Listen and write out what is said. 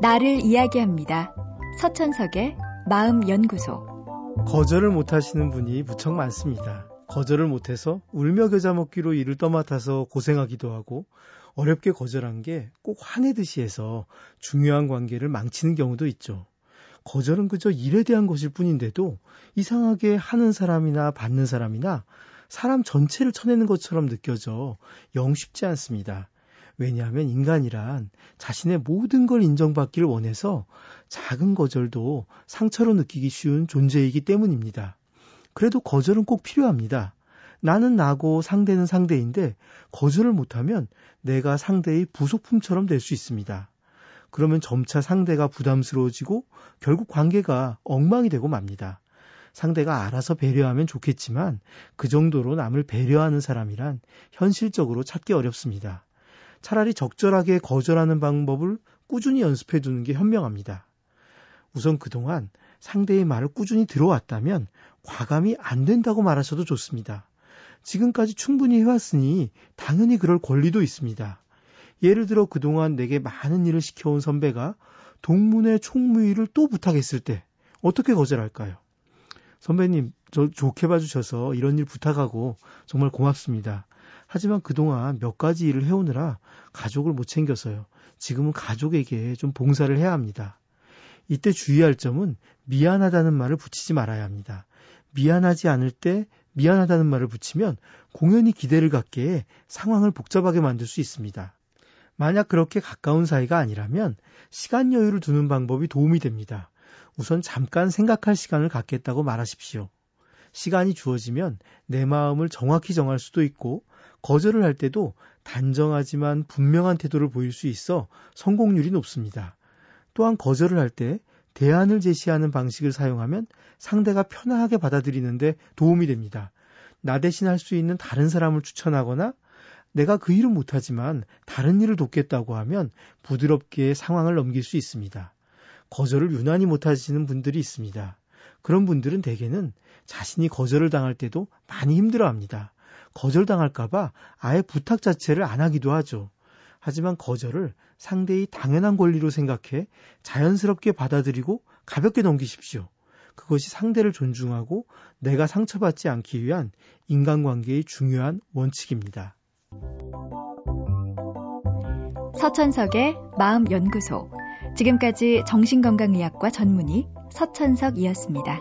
나를 이야기합니다. 서천석의 마음연구소. 거절을 못하시는 분이 무척 많습니다. 거절을 못해서 울며 겨자 먹기로 일을 떠맡아서 고생하기도 하고 어렵게 거절한 게 꼭 화내듯이 해서 중요한 관계를 망치는 경우도 있죠. 거절은 그저 일에 대한 것일 뿐인데도 이상하게 하는 사람이나 받는 사람이나 사람 전체를 쳐내는 것처럼 느껴져 영 쉽지 않습니다. 왜냐하면 인간이란 자신의 모든 걸 인정받기를 원해서 작은 거절도 상처로 느끼기 쉬운 존재이기 때문입니다. 그래도 거절은 꼭 필요합니다. 나는 나고 상대는 상대인데 거절을 못하면 내가 상대의 부속품처럼 될 수 있습니다. 그러면 점차 상대가 부담스러워지고 결국 관계가 엉망이 되고 맙니다. 상대가 알아서 배려하면 좋겠지만 그 정도로 남을 배려하는 사람이란 현실적으로 찾기 어렵습니다. 차라리 적절하게 거절하는 방법을 꾸준히 연습해 두는 게 현명합니다. 우선 그동안 상대의 말을 꾸준히 들어왔다면 과감히 안 된다고 말하셔도 좋습니다. 지금까지 충분히 해왔으니 당연히 그럴 권리도 있습니다. 예를 들어 그동안 내게 많은 일을 시켜온 선배가 동문회 총무일을 또 부탁했을 때 어떻게 거절할까요? 선배님, 저 좋게 봐주셔서 이런 일 부탁하고 정말 고맙습니다. 하지만 그동안 몇 가지 일을 해오느라 가족을 못 챙겨서요. 지금은 가족에게 좀 봉사를 해야 합니다. 이때 주의할 점은 미안하다는 말을 붙이지 말아야 합니다. 미안하지 않을 때 미안하다는 말을 붙이면 공연히 기대를 갖게 해 상황을 복잡하게 만들 수 있습니다. 만약 그렇게 가까운 사이가 아니라면 시간 여유를 두는 방법이 도움이 됩니다. 우선 잠깐 생각할 시간을 갖겠다고 말하십시오. 시간이 주어지면 내 마음을 정확히 정할 수도 있고 거절을 할 때도 단정하지만 분명한 태도를 보일 수 있어 성공률이 높습니다. 또한 거절을 할 때 대안을 제시하는 방식을 사용하면 상대가 편하게 받아들이는데 도움이 됩니다. 나 대신 할 수 있는 다른 사람을 추천하거나 내가 그 일은 못하지만 다른 일을 돕겠다고 하면 부드럽게 상황을 넘길 수 있습니다. 거절을 유난히 못하시는 분들이 있습니다. 그런 분들은 대개는 자신이 거절을 당할 때도 많이 힘들어 합니다. 거절당할까봐 아예 부탁 자체를 안 하기도 하죠. 하지만 거절을 상대의 당연한 권리로 생각해 자연스럽게 받아들이고 가볍게 넘기십시오. 그것이 상대를 존중하고 내가 상처받지 않기 위한 인간관계의 중요한 원칙입니다. 서천석의 마음연구소. 지금까지 정신건강의학과 전문의 서천석이었습니다.